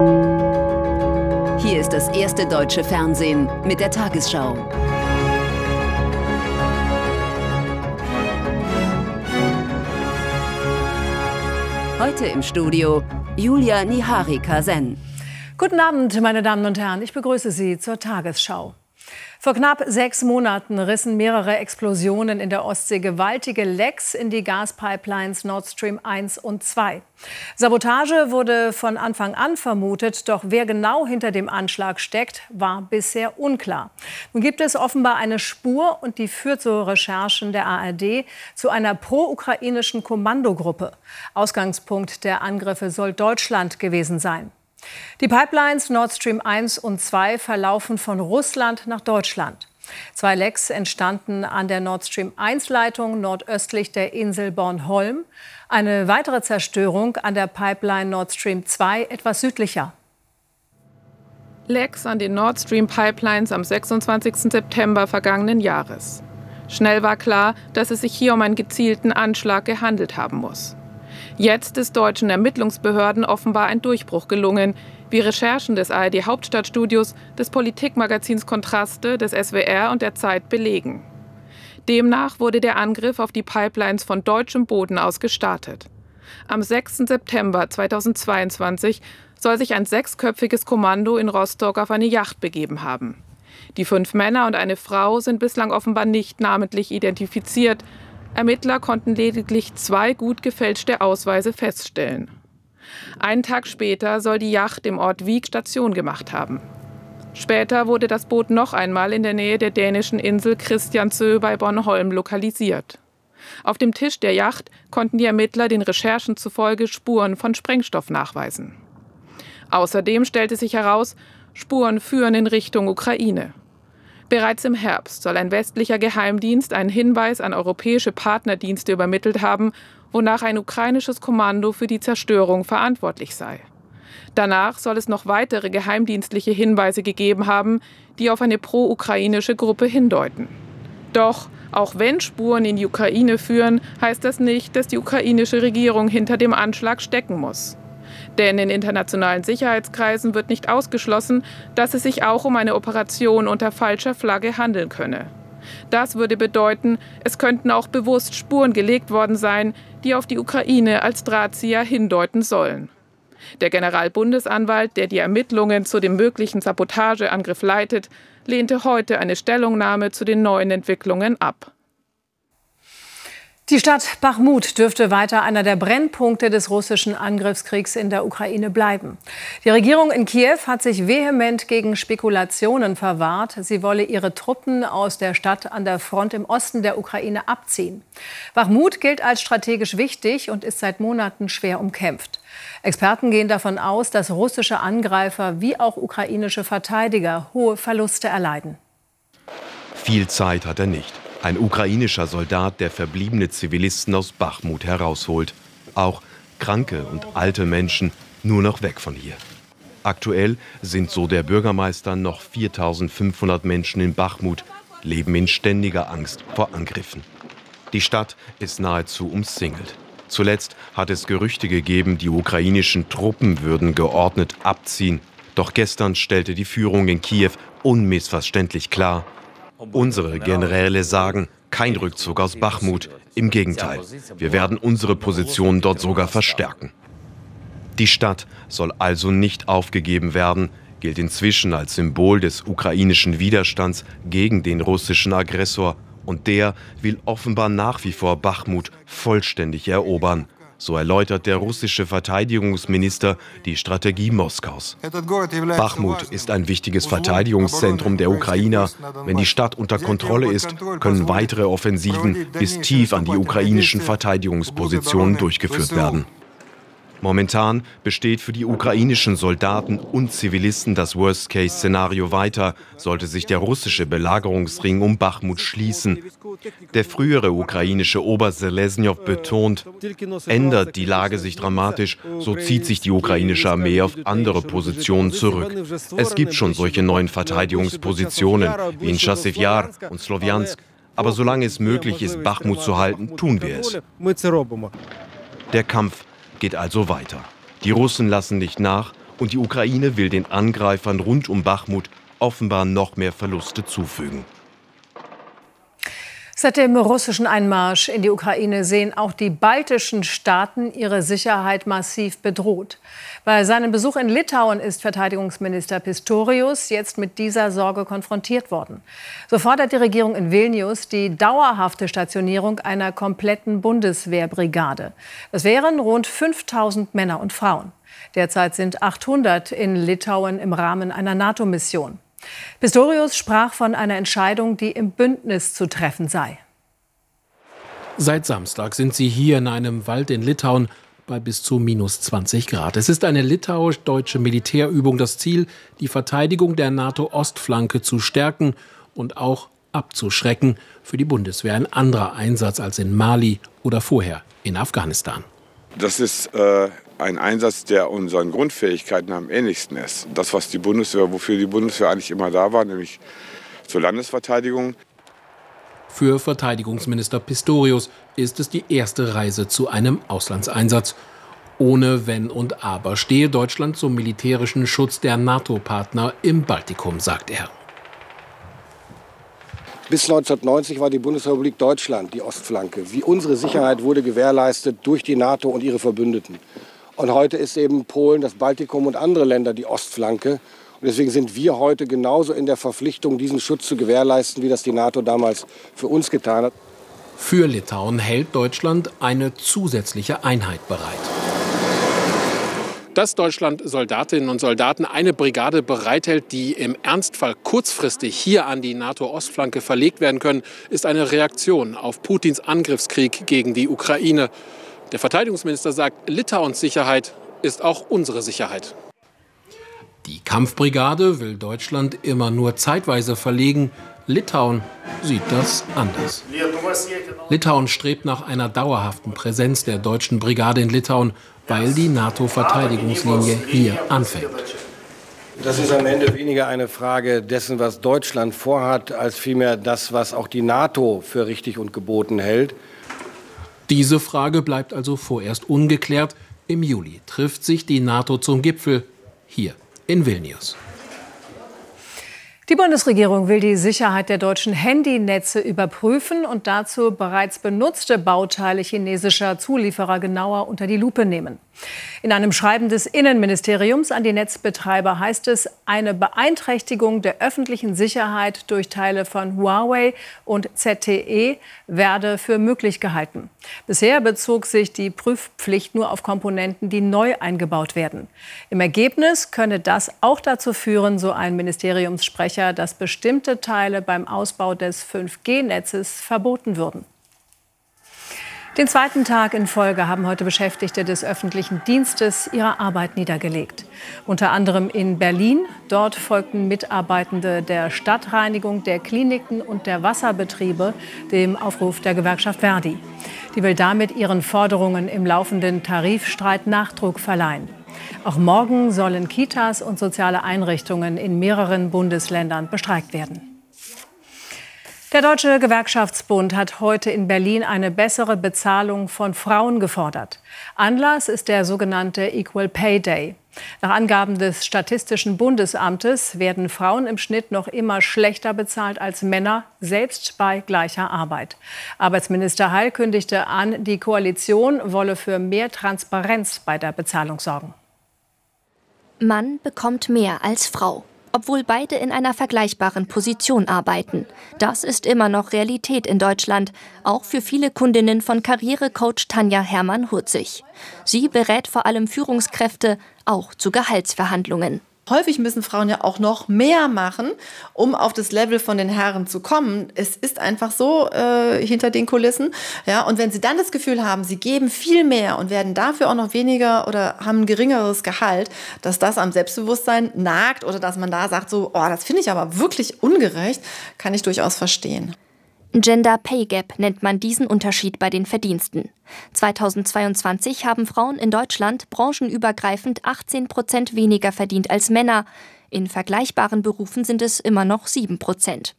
Hier ist das erste deutsche Fernsehen mit der Tagesschau. Heute im Studio Julia Niharika-Sen. Guten Abend, meine Damen und Herren. Ich begrüße Sie zur Tagesschau. Vor knapp sechs Monaten rissen mehrere Explosionen in der Ostsee gewaltige Lecks in die Gaspipelines Nord Stream 1 und 2. Sabotage wurde von Anfang an vermutet, doch wer genau hinter dem Anschlag steckt, war bisher unklar. Nun gibt es offenbar eine Spur und die führt so Recherchen der ARD zu einer pro-ukrainischen Kommandogruppe. Ausgangspunkt der Angriffe soll Deutschland gewesen sein. Die Pipelines Nord Stream 1 und 2 verlaufen von Russland nach Deutschland. Zwei Lecks entstanden an der Nord Stream 1-Leitung nordöstlich der Insel Bornholm. Eine weitere Zerstörung an der Pipeline Nord Stream 2 etwas südlicher. Lecks an den Nord Stream Pipelines am 26. September vergangenen Jahres. Schnell war klar, dass es sich hier um einen gezielten Anschlag gehandelt haben muss. Jetzt ist deutschen Ermittlungsbehörden offenbar ein Durchbruch gelungen, wie Recherchen des ARD Hauptstadtstudios, des Politikmagazins Kontraste, des SWR und der Zeit belegen. Demnach wurde der Angriff auf die Pipelines von deutschem Boden aus gestartet. Am 6. September 2022 soll sich ein sechsköpfiges Kommando in Rostock auf eine Yacht begeben haben. Die fünf Männer und eine Frau sind bislang offenbar nicht namentlich identifiziert, Ermittler konnten lediglich zwei gut gefälschte Ausweise feststellen. Einen Tag später soll die Yacht im Ort Wieg Station gemacht haben. Später wurde das Boot noch einmal in der Nähe der dänischen Insel Christiansö bei Bornholm lokalisiert. Auf dem Tisch der Yacht konnten die Ermittler den Recherchen zufolge Spuren von Sprengstoff nachweisen. Außerdem stellte sich heraus, Spuren führen in Richtung Ukraine. Bereits im Herbst soll ein westlicher Geheimdienst einen Hinweis an europäische Partnerdienste übermittelt haben, wonach ein ukrainisches Kommando für die Zerstörung verantwortlich sei. Danach soll es noch weitere geheimdienstliche Hinweise gegeben haben, die auf eine pro-ukrainische Gruppe hindeuten. Doch auch wenn Spuren in die Ukraine führen, heißt das nicht, dass die ukrainische Regierung hinter dem Anschlag stecken muss. Denn in internationalen Sicherheitskreisen wird nicht ausgeschlossen, dass es sich auch um eine Operation unter falscher Flagge handeln könne. Das würde bedeuten, es könnten auch bewusst Spuren gelegt worden sein, die auf die Ukraine als Drahtzieher hindeuten sollen. Der Generalbundesanwalt, der die Ermittlungen zu dem möglichen Sabotageangriff leitet, lehnte heute eine Stellungnahme zu den neuen Entwicklungen ab. Die Stadt Bachmut dürfte weiter einer der Brennpunkte des russischen Angriffskriegs in der Ukraine bleiben. Die Regierung in Kiew hat sich vehement gegen Spekulationen verwahrt. Sie wolle ihre Truppen aus der Stadt an der Front im Osten der Ukraine abziehen. Bachmut gilt als strategisch wichtig und ist seit Monaten schwer umkämpft. Experten gehen davon aus, dass russische Angreifer wie auch ukrainische Verteidiger hohe Verluste erleiden. Viel Zeit hat er nicht. Ein ukrainischer Soldat, der verbliebene Zivilisten aus Bachmut herausholt. Auch kranke und alte Menschen nur noch weg von hier. Aktuell sind, so der Bürgermeister, noch 4500 Menschen in Bachmut, leben in ständiger Angst vor Angriffen. Die Stadt ist nahezu umsingelt. Zuletzt hat es Gerüchte gegeben, die ukrainischen Truppen würden geordnet abziehen. Doch gestern stellte die Führung in Kiew unmissverständlich klar, Unsere Generäle sagen, kein Rückzug aus Bachmut. Im Gegenteil, wir werden unsere Position dort sogar verstärken. Die Stadt soll also nicht aufgegeben werden, gilt inzwischen als Symbol des ukrainischen Widerstands gegen den russischen Aggressor und der will offenbar nach wie vor Bachmut vollständig erobern. So erläutert der russische Verteidigungsminister die Strategie Moskaus. Bachmut ist ein wichtiges Verteidigungszentrum der Ukrainer. Wenn die Stadt unter Kontrolle ist, können weitere Offensiven bis tief an die ukrainischen Verteidigungspositionen durchgeführt werden. Momentan besteht für die ukrainischen Soldaten und Zivilisten das Worst-Case-Szenario weiter, sollte sich der russische Belagerungsring um Bachmut schließen. Der frühere ukrainische Oberst Selesnjow betont, ändert die Lage sich dramatisch, so zieht sich die ukrainische Armee auf andere Positionen zurück. Es gibt schon solche neuen Verteidigungspositionen wie in Chassiv Yar und Sloviansk. Aber solange es möglich ist, Bachmut zu halten, tun wir es. Der Kampf geht also weiter. Die Russen lassen nicht nach Und die Ukraine will den Angreifern rund um Bachmut offenbar noch mehr Verluste zufügen. Seit dem russischen Einmarsch in die Ukraine sehen auch die baltischen Staaten ihre Sicherheit massiv bedroht. Bei seinem Besuch in Litauen ist Verteidigungsminister Pistorius jetzt mit dieser Sorge konfrontiert worden. So fordert die Regierung in Vilnius die dauerhafte Stationierung einer kompletten Bundeswehrbrigade. Das wären rund 5000 Männer und Frauen. Derzeit sind 800 in Litauen im Rahmen einer NATO-Mission. Pistorius sprach von einer Entscheidung, die im Bündnis zu treffen sei. Seit Samstag sind sie hier in einem Wald in Litauen bei bis zu minus 20 Grad. Es ist eine litauisch-deutsche Militärübung. Das Ziel, die Verteidigung der NATO-Ostflanke zu stärken und auch abzuschrecken. Für die Bundeswehr ein anderer Einsatz als in Mali oder vorher in Afghanistan. Das ist äh, ein Einsatz, der unseren Grundfähigkeiten am ähnlichsten ist. Das, was die Bundeswehr, wofür die Bundeswehr eigentlich immer da war, nämlich zur Landesverteidigung. Für Verteidigungsminister Pistorius ist es die erste Reise zu einem Auslandseinsatz. Ohne Wenn und Aber stehe Deutschland zum militärischen Schutz der NATO-Partner im Baltikum, sagt er. Bis 1990 war die Bundesrepublik Deutschland die Ostflanke. Wie unsere Sicherheit wurde gewährleistet durch die NATO und ihre Verbündeten. Und heute ist eben Polen, das Baltikum und andere Länder die Ostflanke. Und deswegen sind wir heute genauso in der Verpflichtung, diesen Schutz zu gewährleisten, wie das die NATO damals für uns getan hat. Für Litauen hält Deutschland eine zusätzliche Einheit bereit. Dass Deutschland Soldatinnen und Soldaten eine Brigade bereithält, die im Ernstfall kurzfristig hier an die NATO-Ostflanke verlegt werden können, ist eine Reaktion auf Putins Angriffskrieg gegen die Ukraine. Der Verteidigungsminister sagt, Litauens Sicherheit ist auch unsere Sicherheit. Die Kampfbrigade will Deutschland immer nur zeitweise verlegen. Litauen sieht das anders. Litauen strebt nach einer dauerhaften Präsenz der deutschen Brigade in Litauen, weil die NATO-Verteidigungslinie hier anfängt. Das ist am Ende weniger eine Frage dessen, was Deutschland vorhat, als vielmehr das, was auch die NATO für richtig und geboten hält. Diese Frage bleibt also vorerst ungeklärt. Im Juli trifft sich die NATO zum Gipfel hier in Vilnius. Die Bundesregierung will die Sicherheit der deutschen Handynetze überprüfen und dazu bereits benutzte Bauteile chinesischer Zulieferer genauer unter die Lupe nehmen. In einem Schreiben des Innenministeriums an die Netzbetreiber heißt es, eine Beeinträchtigung der öffentlichen Sicherheit durch Teile von Huawei und ZTE werde für möglich gehalten. Bisher bezog sich die Prüfpflicht nur auf Komponenten, die neu eingebaut werden. Im Ergebnis könne das auch dazu führen, so ein Ministeriumssprecher, dass bestimmte Teile beim Ausbau des 5G-Netzes verboten würden. Den zweiten Tag in Folge haben heute Beschäftigte des öffentlichen Dienstes ihre Arbeit niedergelegt. Unter anderem in Berlin. Dort folgten Mitarbeitende der Stadtreinigung, der Kliniken und der Wasserbetriebe dem Aufruf der Gewerkschaft Verdi. Die will damit ihren Forderungen im laufenden Tarifstreit Nachdruck verleihen. Auch morgen sollen Kitas und soziale Einrichtungen in mehreren Bundesländern bestreikt werden. Der Deutsche Gewerkschaftsbund hat heute in Berlin eine bessere Bezahlung von Frauen gefordert. Anlass ist der sogenannte Equal Pay Day. Nach Angaben des Statistischen Bundesamtes werden Frauen im Schnitt noch immer schlechter bezahlt als Männer, selbst bei gleicher Arbeit. Arbeitsminister Heil kündigte an, die Koalition wolle für mehr Transparenz bei der Bezahlung sorgen. Mann bekommt mehr als Frau obwohl beide in einer vergleichbaren Position arbeiten. Das ist immer noch Realität in Deutschland, auch für viele Kundinnen von Karrierecoach Tanja Hermann-Hurzig. Sie berät vor allem Führungskräfte, auch zu Gehaltsverhandlungen häufig müssen Frauen ja auch noch mehr machen, um auf das Level von den Herren zu kommen. Es ist einfach so äh, hinter den Kulissen. Ja, und wenn sie dann das Gefühl haben, sie geben viel mehr und werden dafür auch noch weniger oder haben ein geringeres Gehalt, dass das am Selbstbewusstsein nagt oder dass man da sagt, so, oh, das finde ich aber wirklich ungerecht, kann ich durchaus verstehen. Gender Pay Gap nennt man diesen Unterschied bei den Verdiensten. 2022 haben Frauen in Deutschland branchenübergreifend 18 Prozent weniger verdient als Männer. In vergleichbaren Berufen sind es immer noch 7 Prozent.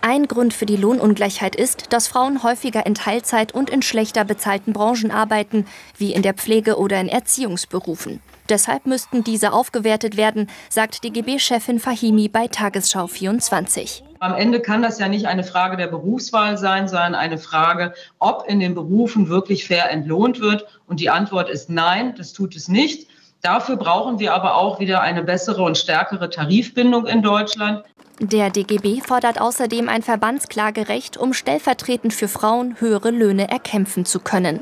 Ein Grund für die Lohnungleichheit ist, dass Frauen häufiger in Teilzeit und in schlechter bezahlten Branchen arbeiten, wie in der Pflege oder in Erziehungsberufen. Deshalb müssten diese aufgewertet werden, sagt DGB-Chefin Fahimi bei Tagesschau 24. Am Ende kann das ja nicht eine Frage der Berufswahl sein, sondern eine Frage, ob in den Berufen wirklich fair entlohnt wird. Und die Antwort ist nein, das tut es nicht. Dafür brauchen wir aber auch wieder eine bessere und stärkere Tarifbindung in Deutschland. Der DGB fordert außerdem ein Verbandsklagerecht, um stellvertretend für Frauen höhere Löhne erkämpfen zu können.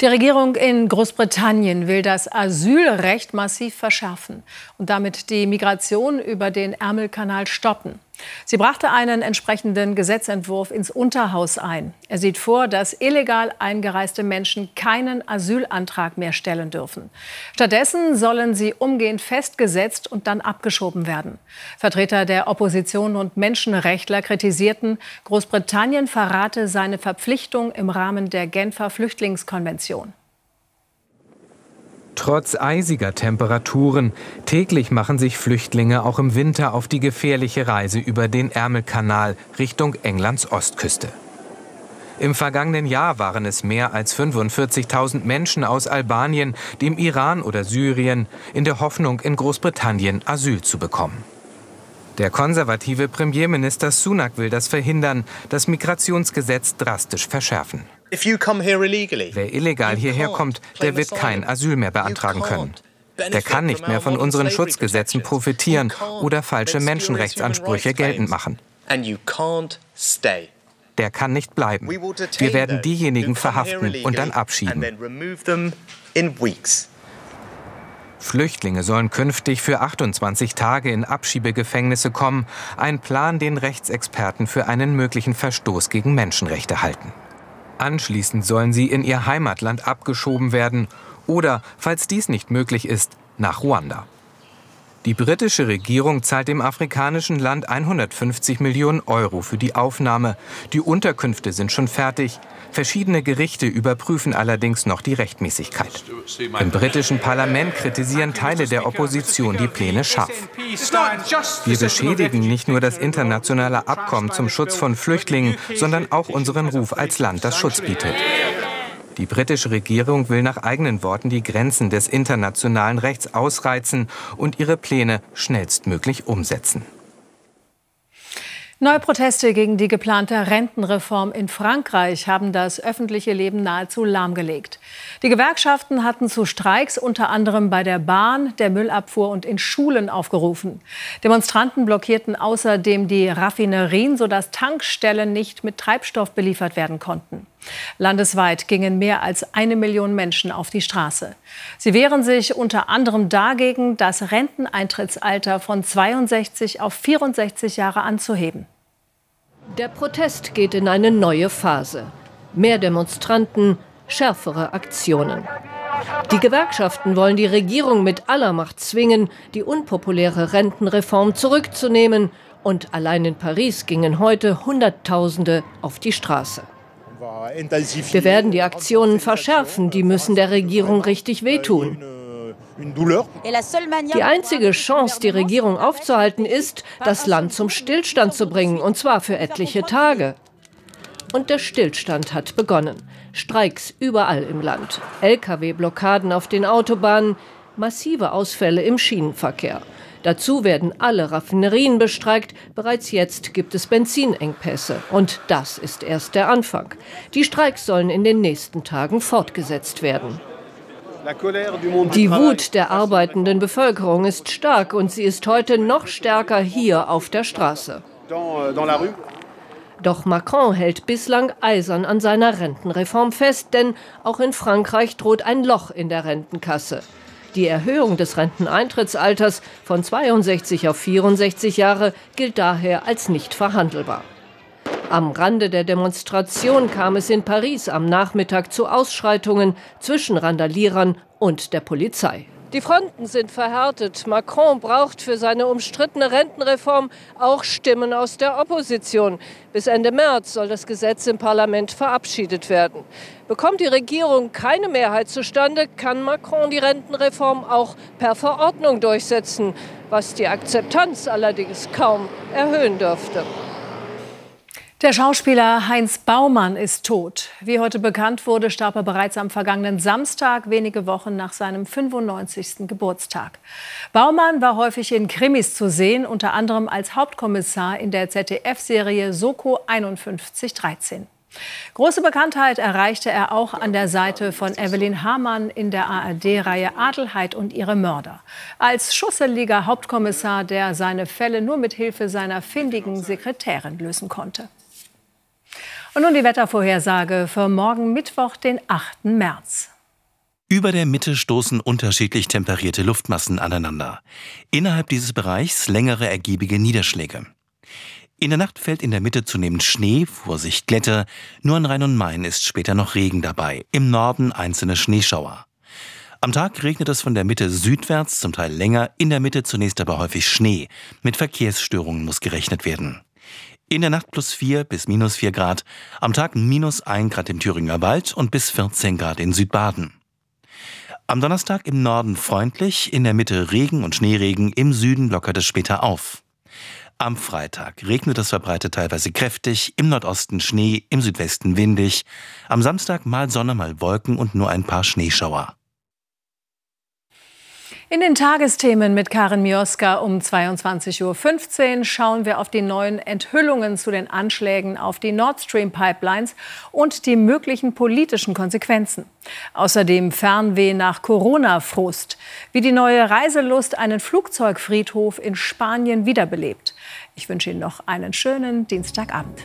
Die Regierung in Großbritannien will das Asylrecht massiv verschärfen und damit die Migration über den Ärmelkanal stoppen. Sie brachte einen entsprechenden Gesetzentwurf ins Unterhaus ein. Er sieht vor, dass illegal eingereiste Menschen keinen Asylantrag mehr stellen dürfen. Stattdessen sollen sie umgehend festgesetzt und dann abgeschoben werden. Vertreter der Opposition und Menschenrechtler kritisierten, Großbritannien verrate seine Verpflichtung im Rahmen der Genfer Flüchtlingskonvention. Trotz eisiger Temperaturen, täglich machen sich Flüchtlinge auch im Winter auf die gefährliche Reise über den Ärmelkanal Richtung Englands Ostküste. Im vergangenen Jahr waren es mehr als 45.000 Menschen aus Albanien, dem Iran oder Syrien, in der Hoffnung, in Großbritannien Asyl zu bekommen. Der konservative Premierminister Sunak will das verhindern, das Migrationsgesetz drastisch verschärfen. Wer illegal hierher kommt, der wird kein Asyl mehr beantragen können. Der kann nicht mehr von unseren Schutzgesetzen profitieren oder falsche Menschenrechtsansprüche geltend machen. Der kann nicht bleiben. Wir werden diejenigen verhaften und dann abschieben. Flüchtlinge sollen künftig für 28 Tage in Abschiebegefängnisse kommen. Ein Plan, den Rechtsexperten für einen möglichen Verstoß gegen Menschenrechte halten. Anschließend sollen sie in ihr Heimatland abgeschoben werden oder, falls dies nicht möglich ist, nach Ruanda. Die britische Regierung zahlt dem afrikanischen Land 150 Millionen Euro für die Aufnahme. Die Unterkünfte sind schon fertig. Verschiedene Gerichte überprüfen allerdings noch die Rechtmäßigkeit. Im britischen Parlament kritisieren Teile der Opposition die Pläne scharf. Wir beschädigen nicht nur das internationale Abkommen zum Schutz von Flüchtlingen, sondern auch unseren Ruf als Land, das Schutz bietet. Die britische Regierung will nach eigenen Worten die Grenzen des internationalen Rechts ausreizen und ihre Pläne schnellstmöglich umsetzen. Neue Proteste gegen die geplante Rentenreform in Frankreich haben das öffentliche Leben nahezu lahmgelegt. Die Gewerkschaften hatten zu Streiks unter anderem bei der Bahn, der Müllabfuhr und in Schulen aufgerufen. Demonstranten blockierten außerdem die Raffinerien, sodass Tankstellen nicht mit Treibstoff beliefert werden konnten. Landesweit gingen mehr als eine Million Menschen auf die Straße. Sie wehren sich unter anderem dagegen, das Renteneintrittsalter von 62 auf 64 Jahre anzuheben. Der Protest geht in eine neue Phase. Mehr Demonstranten, schärfere Aktionen. Die Gewerkschaften wollen die Regierung mit aller Macht zwingen, die unpopuläre Rentenreform zurückzunehmen. Und allein in Paris gingen heute Hunderttausende auf die Straße. Wir werden die Aktionen verschärfen, die müssen der Regierung richtig wehtun. Die einzige Chance, die Regierung aufzuhalten, ist, das Land zum Stillstand zu bringen, und zwar für etliche Tage. Und der Stillstand hat begonnen. Streiks überall im Land, Lkw-Blockaden auf den Autobahnen, massive Ausfälle im Schienenverkehr. Dazu werden alle Raffinerien bestreikt. Bereits jetzt gibt es Benzinengpässe. Und das ist erst der Anfang. Die Streiks sollen in den nächsten Tagen fortgesetzt werden. Die Wut der arbeitenden Bevölkerung ist stark und sie ist heute noch stärker hier auf der Straße. Doch Macron hält bislang eisern an seiner Rentenreform fest, denn auch in Frankreich droht ein Loch in der Rentenkasse. Die Erhöhung des Renteneintrittsalters von 62 auf 64 Jahre gilt daher als nicht verhandelbar. Am Rande der Demonstration kam es in Paris am Nachmittag zu Ausschreitungen zwischen Randalierern und der Polizei. Die Fronten sind verhärtet. Macron braucht für seine umstrittene Rentenreform auch Stimmen aus der Opposition. Bis Ende März soll das Gesetz im Parlament verabschiedet werden. Bekommt die Regierung keine Mehrheit zustande, kann Macron die Rentenreform auch per Verordnung durchsetzen, was die Akzeptanz allerdings kaum erhöhen dürfte. Der Schauspieler Heinz Baumann ist tot. Wie heute bekannt wurde, starb er bereits am vergangenen Samstag, wenige Wochen nach seinem 95. Geburtstag. Baumann war häufig in Krimis zu sehen, unter anderem als Hauptkommissar in der ZDF-Serie Soko 5113. Große Bekanntheit erreichte er auch an der Seite von Evelyn Hamann in der ARD-Reihe Adelheid und ihre Mörder. Als schusseliger Hauptkommissar, der seine Fälle nur mit Hilfe seiner findigen Sekretärin lösen konnte. Und nun die Wettervorhersage für morgen Mittwoch, den 8. März. Über der Mitte stoßen unterschiedlich temperierte Luftmassen aneinander. Innerhalb dieses Bereichs längere ergiebige Niederschläge. In der Nacht fällt in der Mitte zunehmend Schnee, Vorsicht Glätte, nur an Rhein und Main ist später noch Regen dabei, im Norden einzelne Schneeschauer. Am Tag regnet es von der Mitte südwärts, zum Teil länger, in der Mitte zunächst aber häufig Schnee. Mit Verkehrsstörungen muss gerechnet werden. In der Nacht plus 4 bis minus 4 Grad, am Tag minus 1 Grad im Thüringer Wald und bis 14 Grad in Südbaden. Am Donnerstag im Norden freundlich, in der Mitte Regen und Schneeregen, im Süden lockert es später auf. Am Freitag regnet es verbreitet teilweise kräftig, im Nordosten Schnee, im Südwesten windig. Am Samstag mal Sonne, mal Wolken und nur ein paar Schneeschauer. In den Tagesthemen mit Karin Mioska um 22.15 Uhr schauen wir auf die neuen Enthüllungen zu den Anschlägen auf die Nord Stream Pipelines und die möglichen politischen Konsequenzen. Außerdem Fernweh nach Corona-Frust, wie die neue Reiselust einen Flugzeugfriedhof in Spanien wiederbelebt. Ich wünsche Ihnen noch einen schönen Dienstagabend.